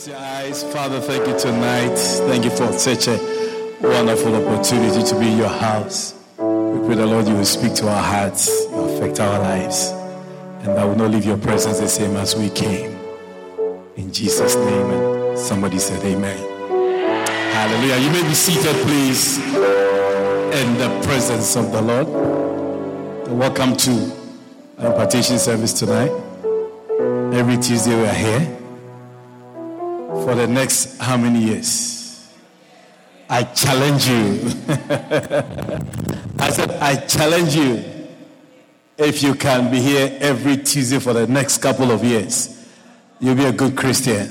Close your eyes. Father, thank you tonight. Thank you for such a wonderful opportunity to be in your house. We pray the Lord you will speak to our hearts, you affect our lives, and that will not leave your presence the same as we came. In Jesus' name. And somebody said, Amen. Hallelujah. You may be seated, please, in the presence of the Lord. Welcome to our impartation service tonight. Every Tuesday we are here for the next how many years? I challenge you. I said, I challenge you. If you can be here every Tuesday for the next couple of years, you'll be a good Christian.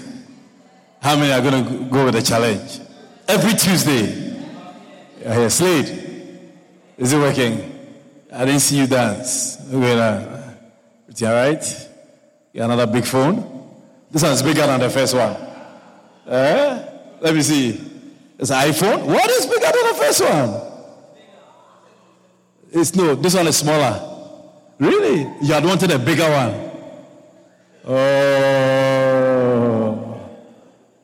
How many are going to go with the challenge? Every Tuesday. You're here. Slade, is it working? I didn't see you dance. Okay, now. It's all right? You got another big phone? This one's bigger than the first one. Eh? Let me see. It's an iPhone. What is bigger than the first one? It's no, this one is smaller. Really? You had wanted a bigger one. Oh.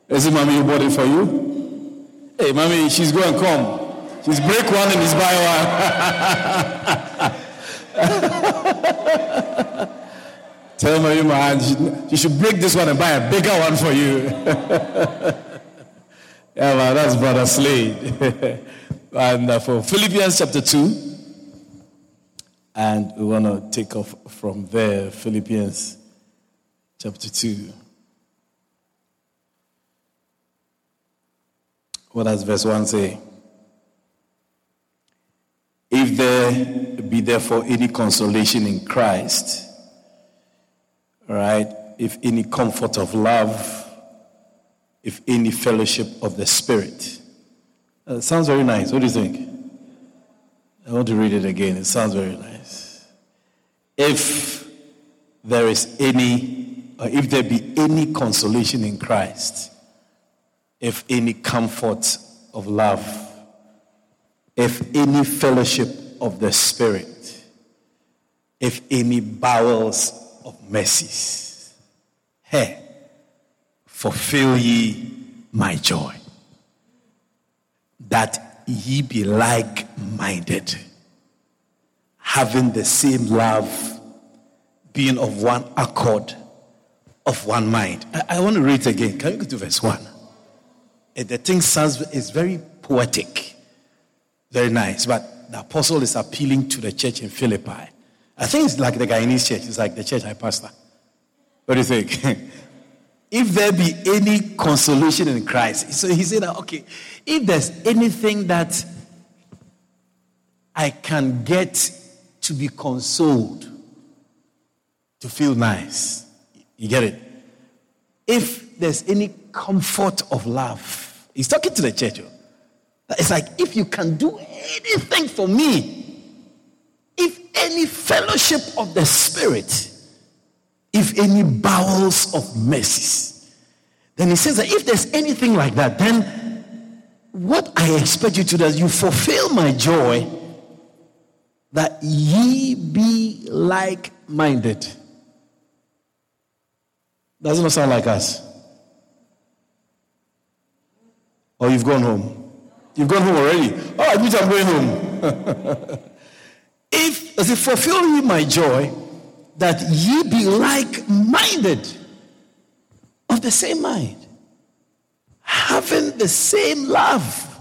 Is it mommy you bought it for you? Hey, mommy, she's going to come. She's break one and he's buy one. Tell my man, you should break this one and buy a bigger one for you. yeah, man, that's Brother Slade. Wonderful. Philippians chapter 2. And we want to take off from there. Philippians chapter 2. What does verse 1 say? If there be therefore any consolation in Christ, right? If any comfort of love, if any fellowship of the Spirit. Uh, sounds very nice. What do you think? I want to read it again. It sounds very nice. If there is any, if there be any consolation in Christ, if any comfort of love, if any fellowship of the Spirit, if any bowels of mercies, hey, fulfill ye my joy, that ye be like minded, having the same love, being of one accord, of one mind. I, I want to read it again. Can you go to verse 1? Eh, the thing sounds is very poetic, very nice, but the apostle is appealing to the church in Philippi. I think it's like the Guyanese church. It's like the church I pastor. What do you think? if there be any consolation in Christ, so he said, okay, if there's anything that I can get to be consoled, to feel nice, you get it? If there's any comfort of love, he's talking to the church. Oh. It's like, if you can do anything for me, any fellowship of the Spirit, if any bowels of mercies, then he says that if there's anything like that, then what I expect you to do is you fulfill my joy that ye be like minded. Doesn't sound like us? Or you've gone home? You've gone home already? Oh, I mean, I'm going home. if, as it fulfill ye my joy, that ye be like minded, of the same mind, having the same love.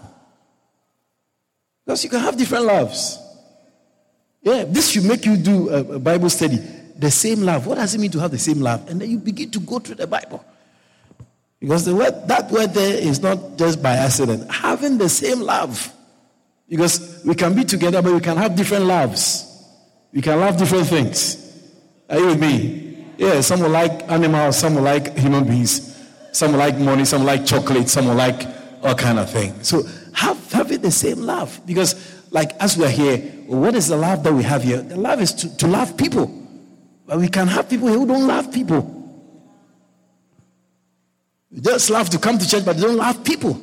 Because you can have different loves. Yeah, this should make you do a, a Bible study. The same love. What does it mean to have the same love? And then you begin to go through the Bible. Because the word, that word there is not just by accident. Having the same love. Because we can be together, but we can have different loves. We can love different things. Are you with me? Yeah, some will like animals, some will like human beings, some will like money, some will like chocolate, some will like all kind of thing. So have have having the same love. Because like as we are here, what is the love that we have here? The love is to, to love people. But we can have people who don't love people. Just love to come to church, but they don't love people.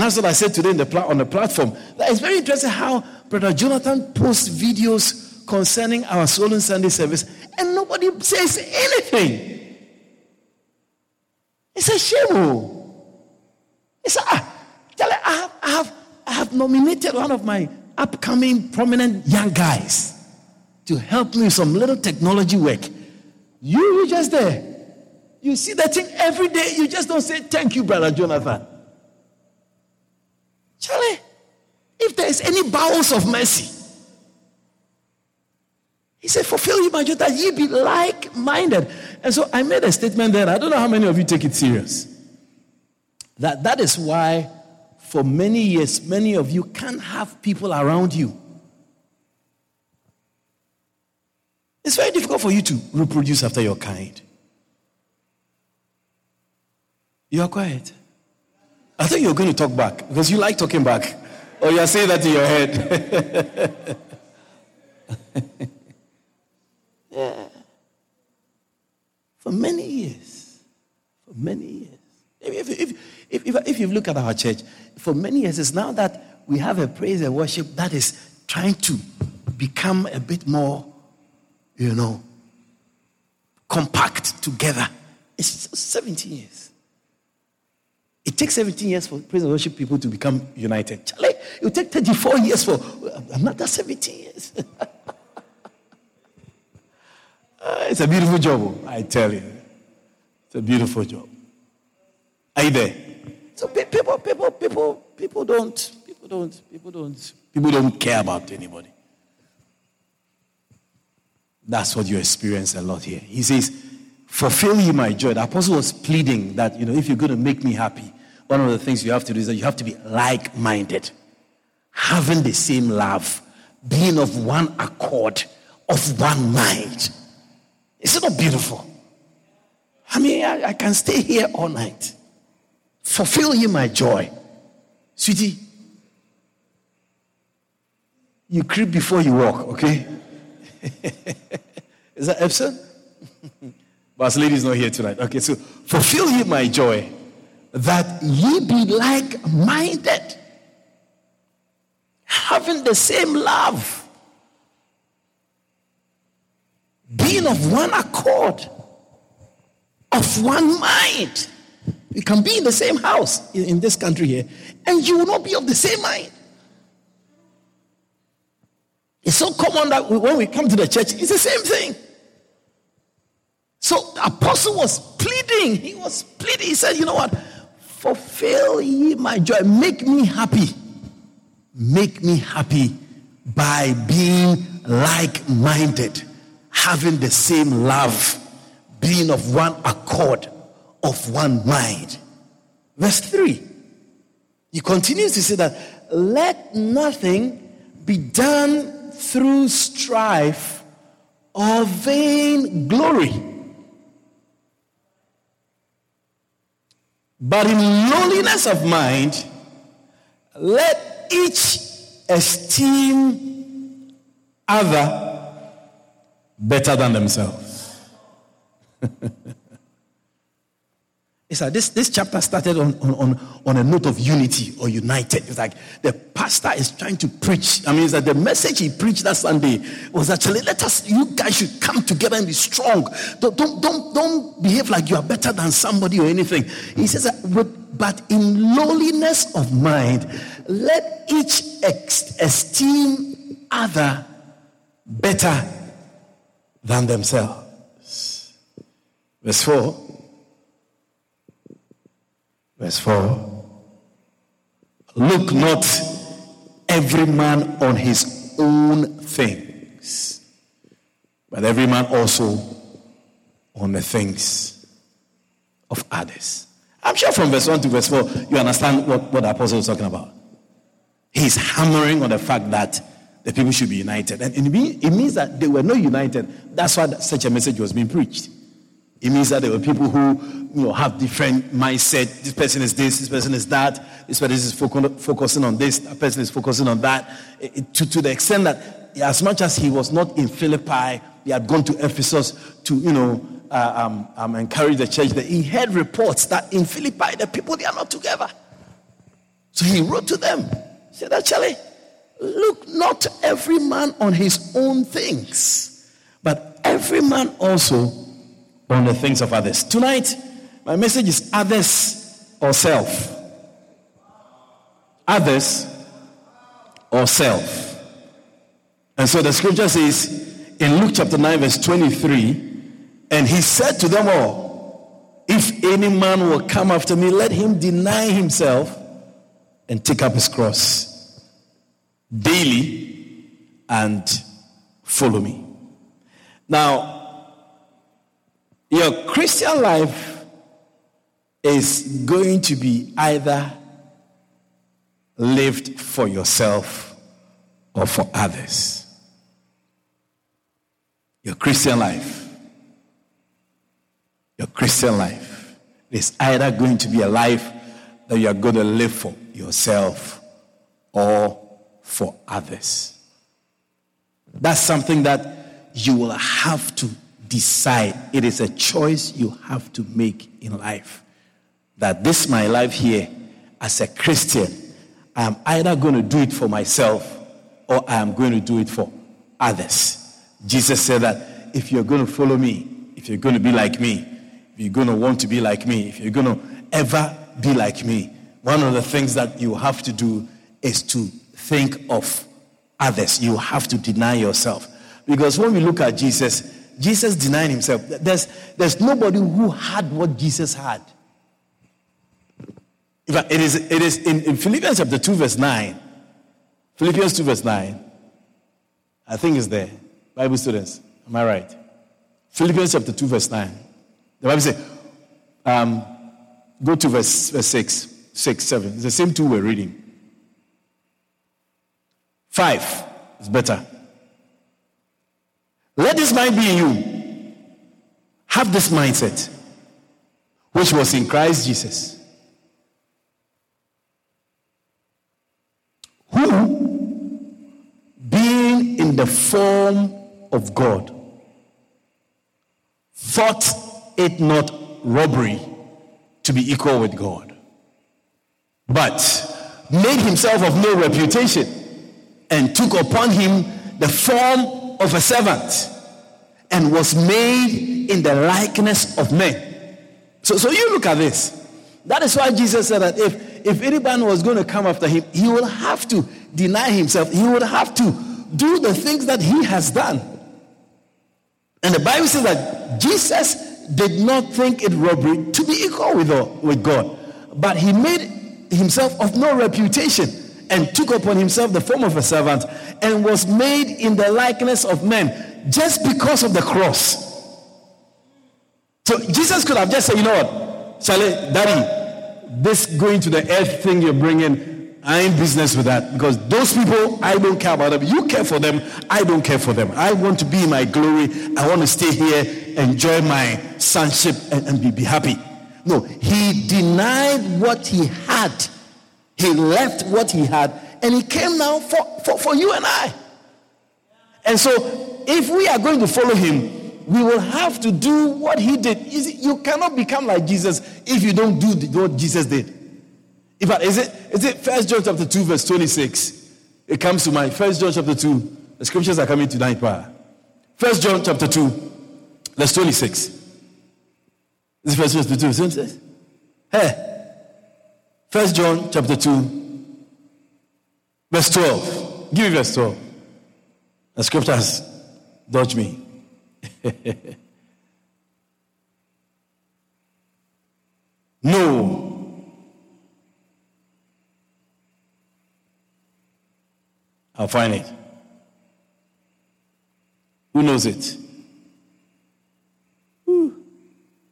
And that's what I said today the on the platform. It's very interesting how Brother Jonathan posts videos concerning our Soul Sunday service, and nobody says anything. It's a shame. Oh. It's a, ah, I have, I, have, I have nominated one of my upcoming prominent young guys to help me with some little technology work. You, you just there. You see that thing every day. You just don't say thank you, brother Jonathan. Charlie, if there is any bowels of mercy, he said, fulfill you, my that ye be like minded. And so I made a statement there. I don't know how many of you take it serious. That that is why, for many years, many of you can't have people around you. It's very difficult for you to reproduce after your kind. You are quiet. I think you're going to talk back because you like talking back. Oh, or you're saying that in your head. yeah. For many years. For many years. If, if, if, if, if you look at our church, for many years, it's now that we have a praise and worship that is trying to become a bit more, you know, compact together. It's 17 years. It takes 17 years for praise and worship people to become united. Charlie, it will take 34 years for another 17 years. uh, it's a beautiful job, I tell you. It's a beautiful job. Are you there? So people, people, people, people don't, people don't, people don't, people don't care about anybody. That's what you experience a lot here. He says, fulfill ye my joy. The apostle was pleading that, you know, if you're going to make me happy, one of the things you have to do is that you have to be like minded, having the same love, being of one accord, of one mind. Is it not beautiful? I mean, I, I can stay here all night. Fulfill you my joy. Sweetie, you creep before you walk, okay? Is that Epson? Lady's not here tonight. Okay, so fulfill ye my joy, that ye be like minded, having the same love, being of one accord, of one mind. You can be in the same house in, in this country here, and you will not be of the same mind. It's so common that when we come to the church, it's the same thing. So the apostle was pleading. He was pleading. He said, You know what? Fulfill ye my joy. Make me happy. Make me happy by being like minded, having the same love, being of one accord, of one mind. Verse 3. He continues to say that let nothing be done through strife or vain glory But in lowliness of mind, let each esteem other better than themselves. It's like this, this chapter started on, on, on a note of unity or united. It's like the pastor is trying to preach. I mean, it's like the message he preached that Sunday was actually let us, you guys should come together and be strong. Don't, don't, don't, don't behave like you are better than somebody or anything. He says, but in lowliness of mind, let each esteem other better than themselves. Verse 4 Verse 4 Look not every man on his own things, but every man also on the things of others. I'm sure from verse 1 to verse 4, you understand what, what the apostle is talking about. He's hammering on the fact that the people should be united. And it means that they were not united. That's why such a message was being preached. It means that there were people who you know, have different mindset. This person is this, this person is that, this person is focusing on this, that person is focusing on that. It, to, to the extent that as much as he was not in Philippi, he had gone to Ephesus to, you know, uh, um, um, encourage the church that he heard reports that in Philippi the people they are not together. So he wrote to them. He said, actually, look not every man on his own things, but every man also on the things of others. Tonight, my message is others or self. Others or self. And so the scripture says in Luke chapter 9, verse 23, and he said to them all, If any man will come after me, let him deny himself and take up his cross daily and follow me. Now, your Christian life is going to be either lived for yourself or for others. Your Christian life your Christian life. is either going to be a life that you are going to live for yourself or for others. That's something that you will have to decide. It is a choice you have to make in life. That this my life here as a Christian, I am either going to do it for myself or I am going to do it for others. Jesus said that if you're going to follow me, if you're going to be like me, if you're going to want to be like me, if you're going to ever be like me, one of the things that you have to do is to think of others. You have to deny yourself. Because when we look at Jesus, Jesus denied himself. There's, there's nobody who had what Jesus had. In fact, it is, it is in, in Philippians chapter 2, verse 9. Philippians 2, verse 9. I think it's there. Bible students, am I right? Philippians chapter 2, verse 9. The Bible says, um, go to verse, verse 6, 6, 7. It's the same two we're reading. 5 is better. Let this mind be in you. Have this mindset, which was in Christ Jesus. Who, being in the form of God, thought it not robbery to be equal with God, but made himself of no reputation and took upon him the form of a servant and was made in the likeness of men. So, so you look at this. That is why Jesus said that if, if anyone was going to come after him, he would have to deny himself. He would have to do the things that he has done. And the Bible says that Jesus did not think it robbery to be equal with, with God, but he made himself of no reputation and took upon himself the form of a servant and was made in the likeness of men just because of the cross. So Jesus could have just said, you know what, Charlie, Daddy, this going to the earth thing you're bringing, I ain't business with that because those people, I don't care about them. You care for them, I don't care for them. I want to be in my glory. I want to stay here, enjoy my sonship, and, and be, be happy. No, he denied what he had. He left what he had, and he came now for, for, for you and I. And so, if we are going to follow him, we will have to do what he did. You cannot become like Jesus if you don't do what Jesus did. In fact, is it is it First John chapter two verse twenty six? It comes to mind. First John chapter two. The scriptures are coming tonight, pa. First John chapter two, verse twenty six. This is First John chapter two. Says, hey, First John chapter two, verse twelve. Give me verse twelve. The scriptures dodge me. no I'll find it. Who knows it?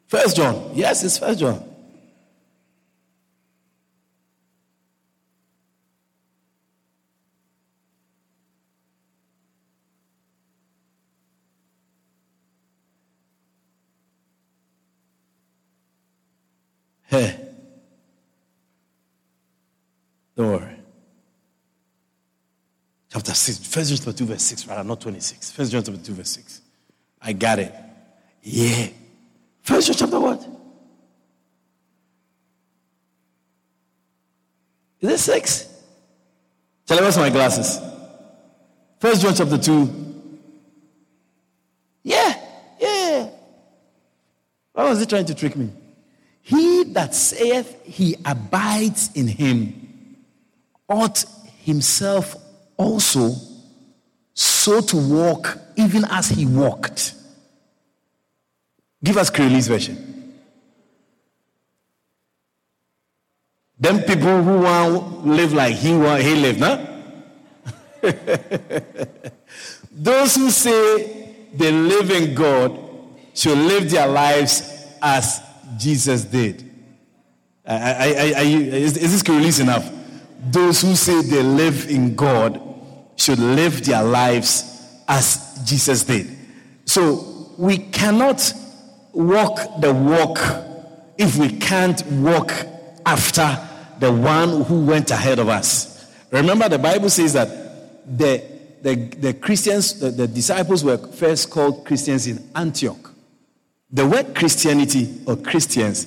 First John. Yes, it's First John. Hey. Don't. Chapter 6, First John chapter 2, verse 6, rather, not 26. First John chapter 2, verse 6. I got it. Yeah. First John chapter what? Is it 6? Shall I wear my glasses? First John chapter 2. Yeah, yeah. Why was he trying to trick me? He that saith he abides in him ought himself also so to walk even as he walked. Give us Creolese version. Them people who want live like he want he live, huh? Those who say they live in God should live their lives as Jesus did. I, I, I, is, is this release enough? Those who say they live in God should live their lives as Jesus did. So we cannot walk the walk if we can't walk after the one who went ahead of us. Remember, the Bible says that the, the, the Christians, the, the disciples were first called Christians in Antioch. The word Christianity or Christians,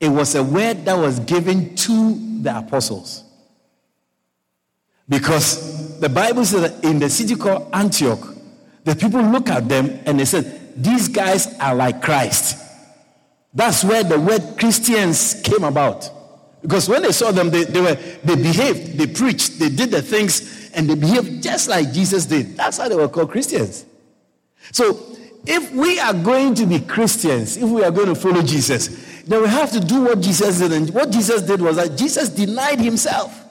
it was a word that was given to the apostles. Because the Bible says that in the city called Antioch, the people look at them and they said, These guys are like Christ. That's where the word Christians came about. Because when they saw them, they, they were they behaved, they preached, they did the things, and they behaved just like Jesus did. That's how they were called Christians. So if we are going to be Christians, if we are going to follow Jesus, then we have to do what Jesus did. And what Jesus did was that Jesus denied himself.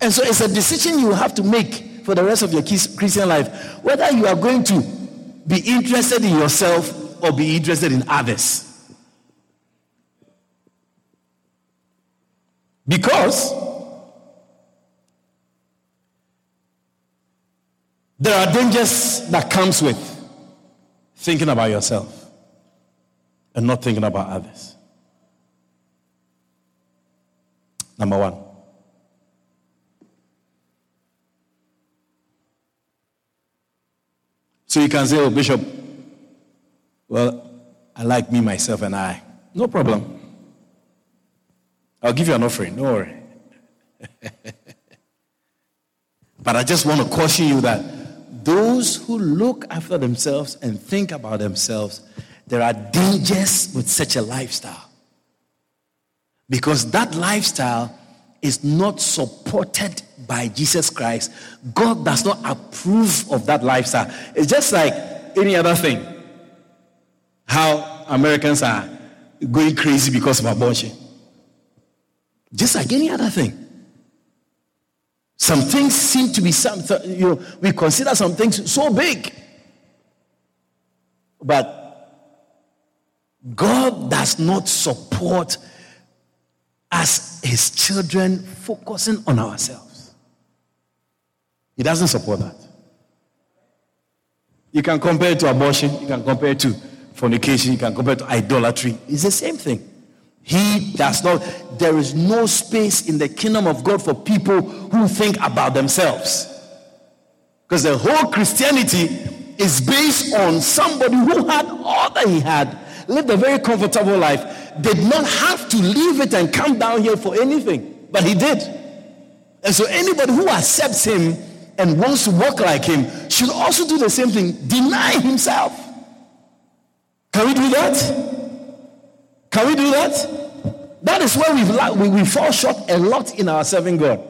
And so it's a decision you have to make for the rest of your Christian life whether you are going to be interested in yourself or be interested in others. Because there are dangers that comes with thinking about yourself and not thinking about others. Number 1. So you can say, oh, Bishop, well, I like me, myself, and I. No problem. I'll give you an offering. Don't worry. but I just want to caution you that those who look after themselves and think about themselves, there are dangers with such a lifestyle. Because that lifestyle is not supported by Jesus Christ, God does not approve of that lifestyle. It's just like any other thing. How Americans are going crazy because of abortion. Just like any other thing. Some things seem to be some, you know, we consider some things so big. But God does not support as his children focusing on ourselves. He doesn't support that. You can compare it to abortion, you can compare it to fornication, you can compare it to idolatry. It's the same thing. He does not, there is no space in the kingdom of God for people who think about themselves. Because the whole Christianity is based on somebody who had all that he had, lived a very comfortable life, did not have to leave it and come down here for anything, but he did. And so anybody who accepts him and wants to walk like him should also do the same thing deny himself. Can we do that? Can we do that? That is where we we, we fall short a lot in our serving God.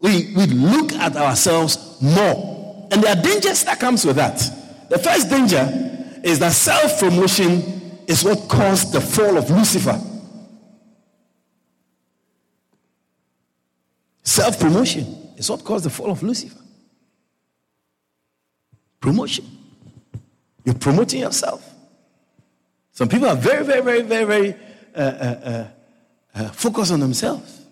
We, we look at ourselves more. And there are dangers that comes with that. The first danger is that self-promotion is what caused the fall of Lucifer. Self-promotion is what caused the fall of Lucifer. Promotion. You're promoting yourself. Some people are very, very, very, very, very uh, uh, uh, uh, focused on themselves.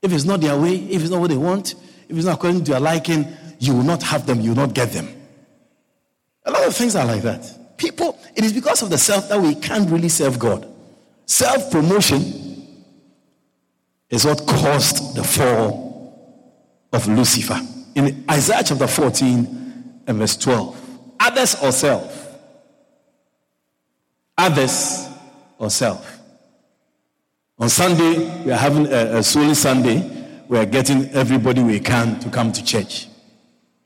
If it's not their way, if it's not what they want, if it's not according to their liking, you will not have them, you will not get them. A lot of things are like that. People, it is because of the self that we can't really serve God. Self promotion is what caused the fall of Lucifer. In Isaiah chapter 14 and verse 12, others or self? Others or self? On Sunday, we are having a, a Sunday. We are getting everybody we can to come to church.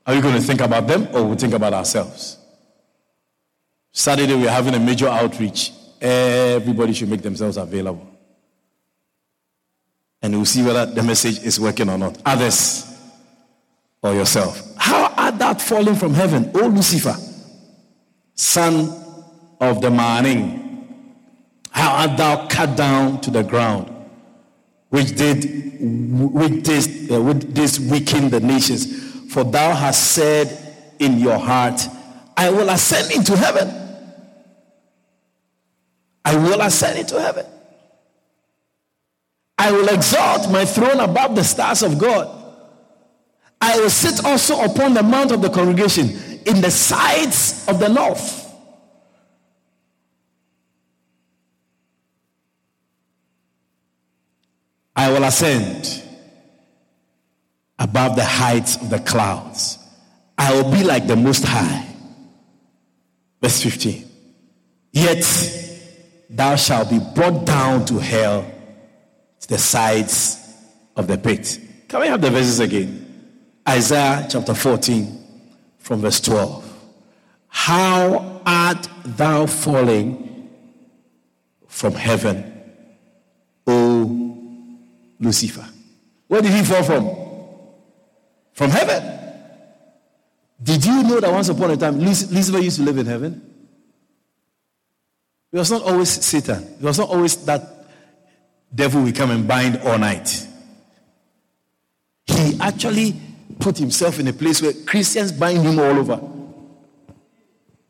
Are we going to think about them or we think about ourselves? Saturday, we're having a major outreach. Everybody should make themselves available. And we'll see whether the message is working or not. Others or yourself. How art thou fallen from heaven, O Lucifer, son of the morning? How art thou cut down to the ground, which did which this, uh, which this weaken the nations? For thou hast said in your heart, I will ascend into heaven. I will ascend into heaven. I will exalt my throne above the stars of God. I will sit also upon the mount of the congregation in the sides of the north. I will ascend above the heights of the clouds. I will be like the Most High. Verse 15. Yet thou shalt be brought down to hell to the sides of the pit. Can we have the verses again? Isaiah chapter 14 from verse 12. How art thou falling from heaven, Lucifer? Where did he fall from? from heaven. Did you know that once upon a time Lucifer used to live in heaven? It was not always Satan. It was not always that devil we come and bind all night. He actually put himself in a place where Christians bind him all over.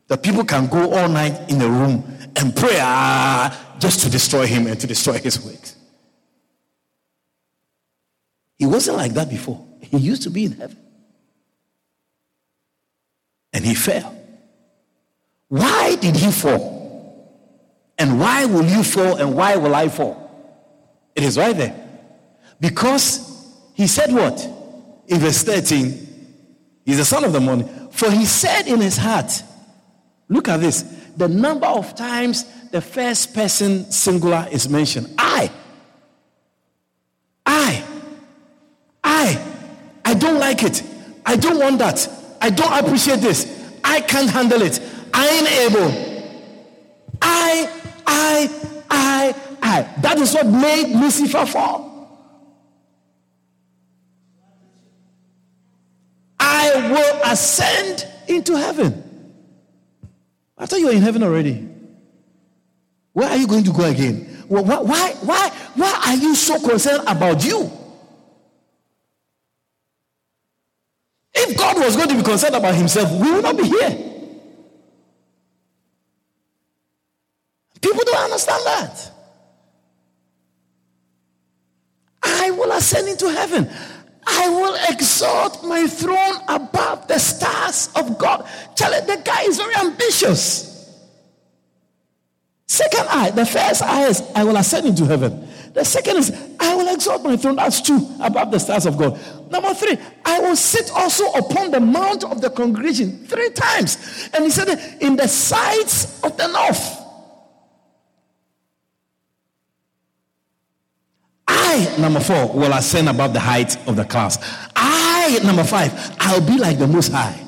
The people can go all night in a room and pray ah, just to destroy him and to destroy his works. He wasn't like that before. He used to be in heaven. And he fell. Why did he fall? And why will you fall and why will I fall? It is right there. Because he said what? In verse 13, he's the son of the morning. For he said in his heart, look at this, the number of times the first person singular is mentioned. I. I. I. I don't like it. I don't want that. I don't appreciate this. I can't handle it. I ain't able. I, I, I, I. That is what made Lucifer fall. I will ascend into heaven. I thought you were in heaven already. Where are you going to go again? Well, why, why, why are you so concerned about you? If God was going to be concerned about himself, we would not be here. People don't understand that. I will ascend into heaven. I will exalt my throne above the stars of God. Tell it, the guy is very ambitious. Second eye, the first eye is I will ascend into heaven. The second is, I will exalt my throne. That's two above the stars of God. Number three, I will sit also upon the mount of the congregation three times. And he said, in the sides of the north. I, number four, will ascend above the height of the clouds. I, number five, I'll be like the Most High.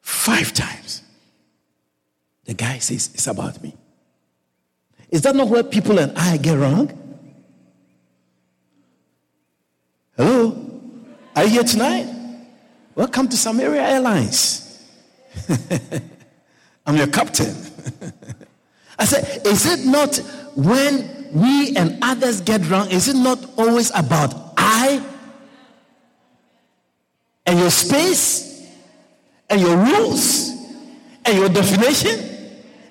Five times. The guy says, It's about me. Is that not where people and I get wrong? Are you here tonight? Welcome to Samaria Airlines. I'm your captain. I said, is it not when we and others get wrong, is it not always about I and your space and your rules and your definition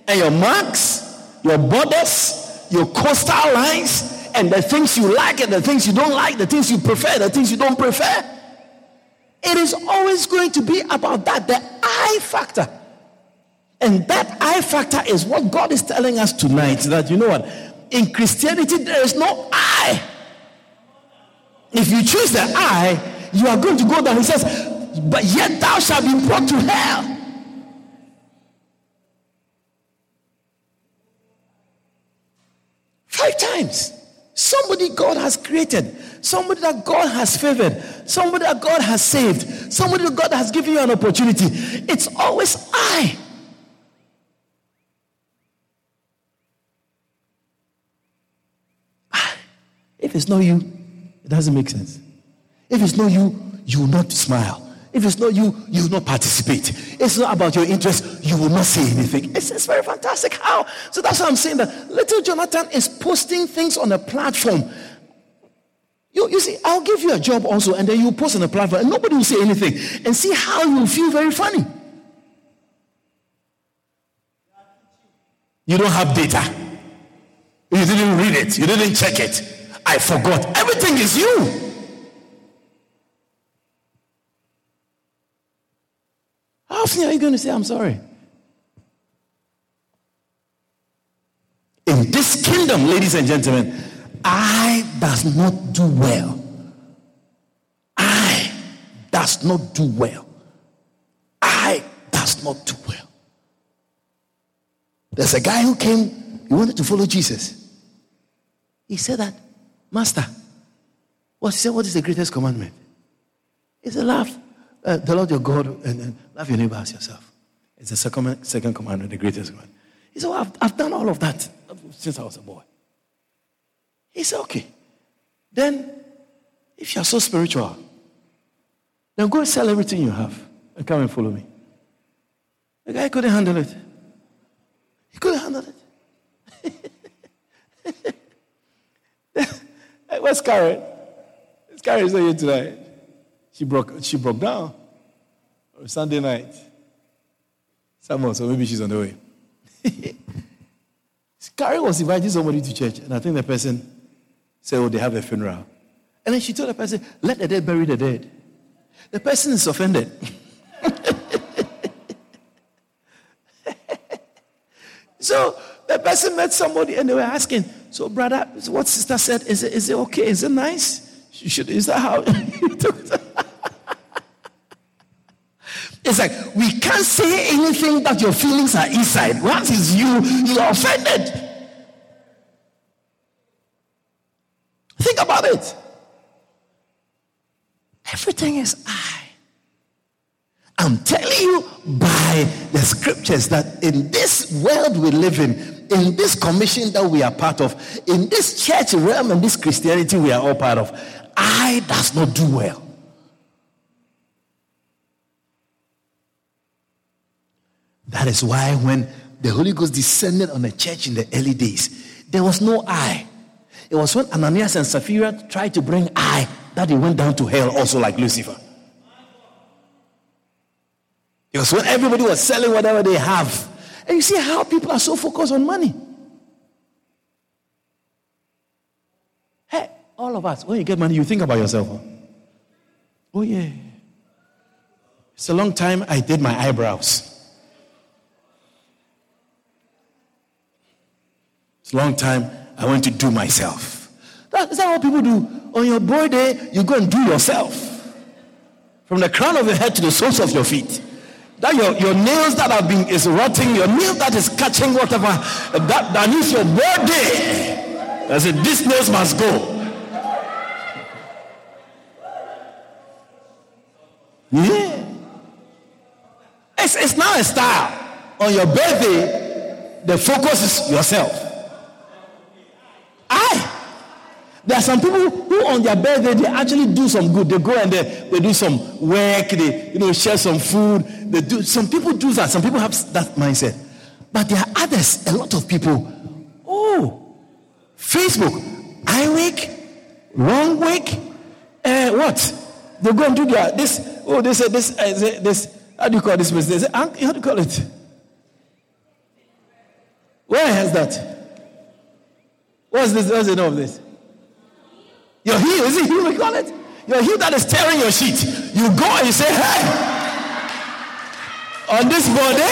and your marks your borders, your coastal lines, and the things you like and the things you don't like, the things you prefer, the things you don't prefer. It is always going to be about that, the I factor. And that I factor is what God is telling us tonight that you know what? In Christianity, there is no I. If you choose the I, you are going to go down. He says, But yet thou shalt be brought to hell. Five times. Somebody God has created, somebody that God has favored, somebody that God has saved, somebody that God has given you an opportunity. It's always I. Ah, if it's not you, it doesn't make sense. If it's not you, you will not smile. If it's not you, you will not participate. It's not about your interest, you will not say anything. It's, it's very fantastic. How? So that's why I'm saying that little Jonathan is posting things on a platform. You, you see, I'll give you a job also, and then you post on a platform, and nobody will say anything. And see how you feel very funny. You don't have data. You didn't read it. You didn't check it. I forgot. Everything is you. How often are you going to say, I'm sorry? In this kingdom, ladies and gentlemen, I does not do well. I does not do well. I does not do well. There's a guy who came, he wanted to follow Jesus. He said that Master, what, he said, what is the greatest commandment? He said, love uh, the Lord your God and, and, love your neighbor as yourself. It's the second, second commandment, the greatest one. He said, well, I've, I've done all of that since I was a boy. He said, okay. Then, if you're so spiritual, then go sell everything you have and come and follow me. The guy couldn't handle it. He couldn't handle it. Where's Karen? Karen not here tonight. She broke, she broke down. Sunday night. Someone, so maybe she's on the way. Karen was inviting somebody to church, and I think the person said, Oh, they have a funeral. And then she told the person, Let the dead bury the dead. The person is offended. so the person met somebody and they were asking, so, brother, what sister said, is it, is it okay? Is it nice? You should, is that how It's like we can't say anything that your feelings are inside. Once it's you, you are offended. Think about it. Everything is I. I'm telling you by the scriptures that in this world we live in, in this commission that we are part of, in this church realm and this Christianity we are all part of, I does not do well. That is why when the Holy Ghost descended on the church in the early days, there was no I. It was when Ananias and Sapphira tried to bring I that they went down to hell also like Lucifer. It was when everybody was selling whatever they have and you see how people are so focused on money. Hey, all of us, when you get money, you think about yourself. Huh? Oh, yeah. It's a long time I did my eyebrows. It's a long time I want to do myself. That, is that what people do? On your birthday, you go and do yourself. From the crown of your head to the soles of your feet. That your, your nails that have been is rotting, your nail that is catching whatever, that, that is your birthday. I said, these nails must go. Yeah. It's, it's now a style. On your birthday, the focus is yourself. There are some people who on their birthday they actually do some good. They go and they, they do some work, they you know share some food. They do some people do that. Some people have that mindset. But there are others, a lot of people. Oh, Facebook, I week, wrong week, uh, what? They go and do their this. Oh, they say this. Uh, this. How do you call this? They say, how do you call it? Where has that? What's this? What's the name of this? Your heel, is it heel we call it? Your heel that is tearing your sheet. You go and you say, hey, on this body,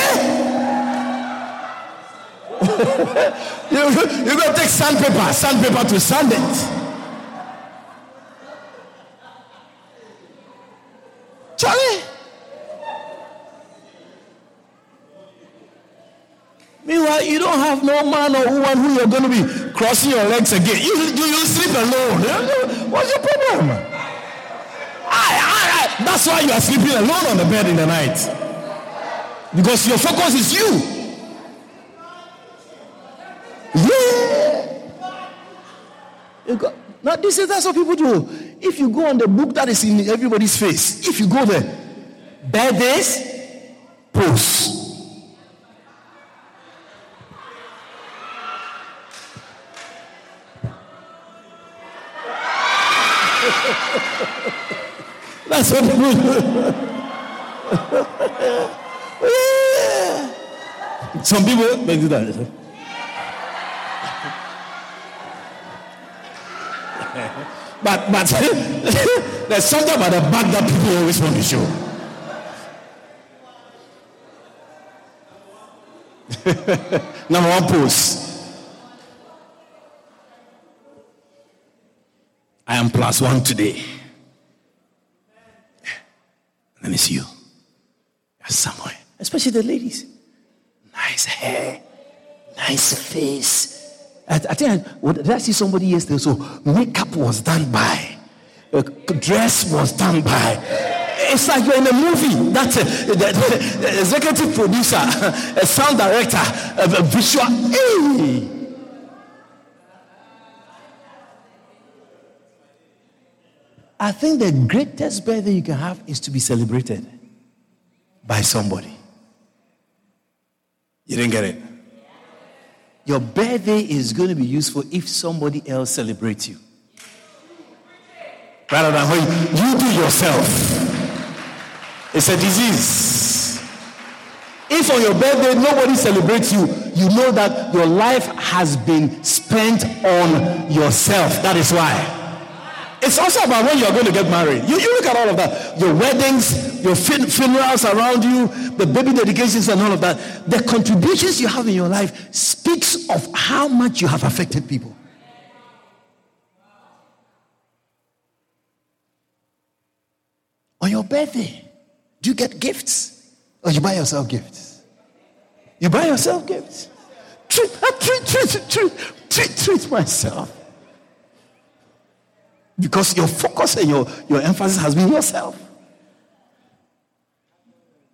you, you go take sandpaper, sandpaper to sand it. Charlie. Meanwhile, you don't have no man or woman who you're going to be crossing your legs again. You, you, you sleep alone. Eh? What's your problem? I, I, I. That's why you are sleeping alone on the bed in the night. Because your focus is you. Yeah. now this is that's what people do. If you go on the book that is in everybody's face, if you go there, birthdays, posts. That's Some people make do that. but but there's something about the back that people always want to show. Number one post. I am plus one today. Let me see you. You're somewhere. Especially the ladies. Nice hair. Nice face I, I think I, did I see somebody yesterday? So makeup was done by, uh, dress was done by. It's like you're in a movie. That's a, the, the, the executive producer, a sound director, a, a visual. Hey. I think the greatest birthday you can have is to be celebrated by somebody. You didn't get it? Your birthday is going to be useful if somebody else celebrates you. Rather than when you do yourself. It's a disease. If on your birthday nobody celebrates you, you know that your life has been spent on yourself. That is why. It's also about when you're going to get married. You, you look at all of that. Your weddings, your fin- funerals around you, the baby dedications and all of that. The contributions you have in your life speaks of how much you have affected people. On your birthday, do you get gifts? Or you buy yourself gifts? You buy yourself gifts. Treat, uh, treat, treat, treat, treat, treat myself. Because your focus and your, your emphasis has been yourself.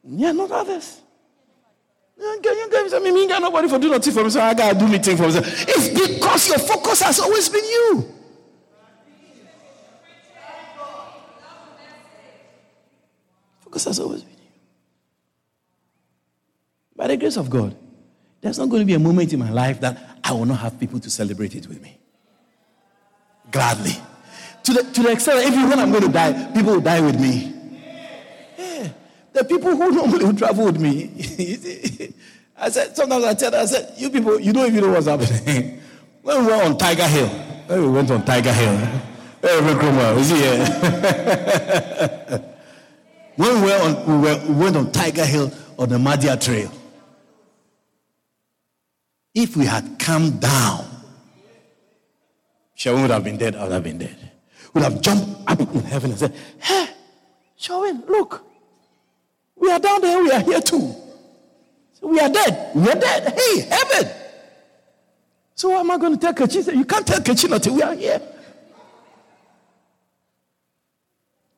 Yeah, not others. You guys, I mean, me got nobody for do nothing for me, so I gotta do anything for myself. It's because your focus has always been you. Focus has always been you. By the grace of God, there's not going to be a moment in my life that I will not have people to celebrate it with me. Gladly. To the, to the extent that even when I'm going to die, people will die with me. Yeah. The people who normally travel with me. I said, sometimes I tell them, I said, you people, you don't even know what's happening. when we were on Tiger Hill, when we went on Tiger Hill, hey, Rick Romer, is he here? when we, were on, we, were, we went on Tiger Hill on the Madia Trail, if we had come down, Sharon would have been dead, I would have been dead would have jumped up in heaven and said, Hey, Shawin, look, we are down there, we are here too. We are dead. We are dead. Hey, heaven. So what am I going to tell Kachi? You can't tell Kachi until we are here.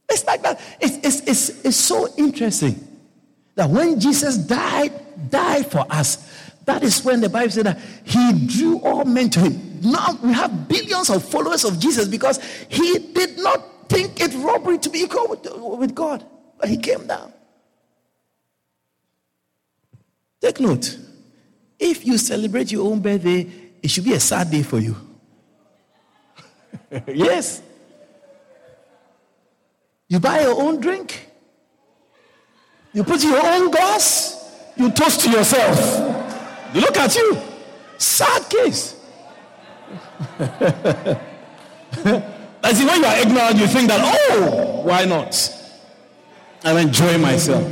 It's like that. It's, it's, it's, it's so interesting that when Jesus died, died for us, that is when the Bible said that he drew all men to him. Now we have billions of followers of Jesus because he did not think it robbery to be equal with, with God. But he came down. Take note. If you celebrate your own birthday, it should be a sad day for you. yes. You buy your own drink. You put your own glass. You toast to yourself. Look at you. Sad case. As if when you are ignorant, you think that, oh, why not? I'm enjoying myself.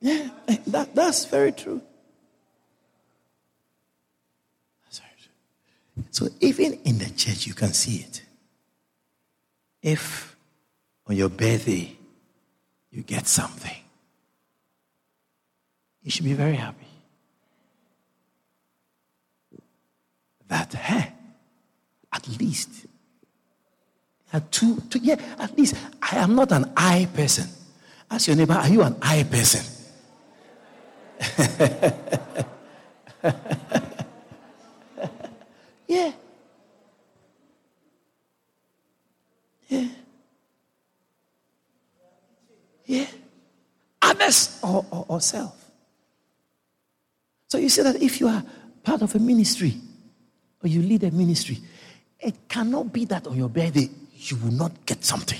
Yeah. that, that's very true. That's very true. So even in the church, you can see it. If on your birthday you get something, you should be very happy. That, hey, at least, at two, two, yeah, at least I am not an eye person. Ask your neighbor, are you an eye person? yeah. Yeah. Yeah. Others or, or, or self. So you see that if you are part of a ministry or you lead a ministry, it cannot be that on your birthday you will not get something.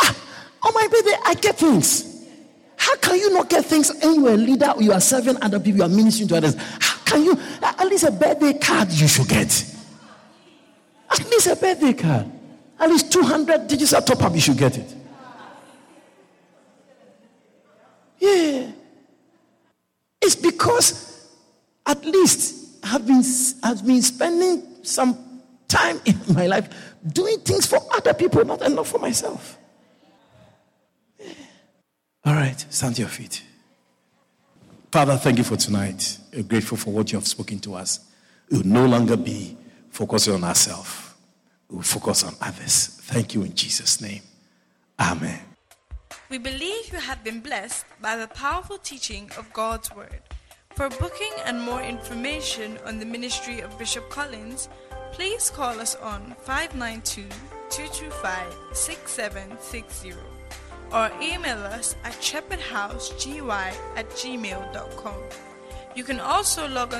Ah, on my birthday, I get things. How can you not get things and you are a leader, you are serving other people, you are ministering to others? How can you, at least a birthday card you should get? At least a birthday card. At least 200 digits at top up, you should get it. Yeah. It's because at least I've been, I've been spending some time in my life doing things for other people, not enough for myself. All right, stand to your feet. Father, thank you for tonight. We're grateful for what you have spoken to us. We will no longer be focusing on ourselves, we will focus on others. Thank you in Jesus' name. Amen. We believe you have been blessed by the powerful teaching of God's Word. For booking and more information on the ministry of Bishop Collins, please call us on 592 225 6760 or email us at shepherdhousegy at gmail.com. You can also log on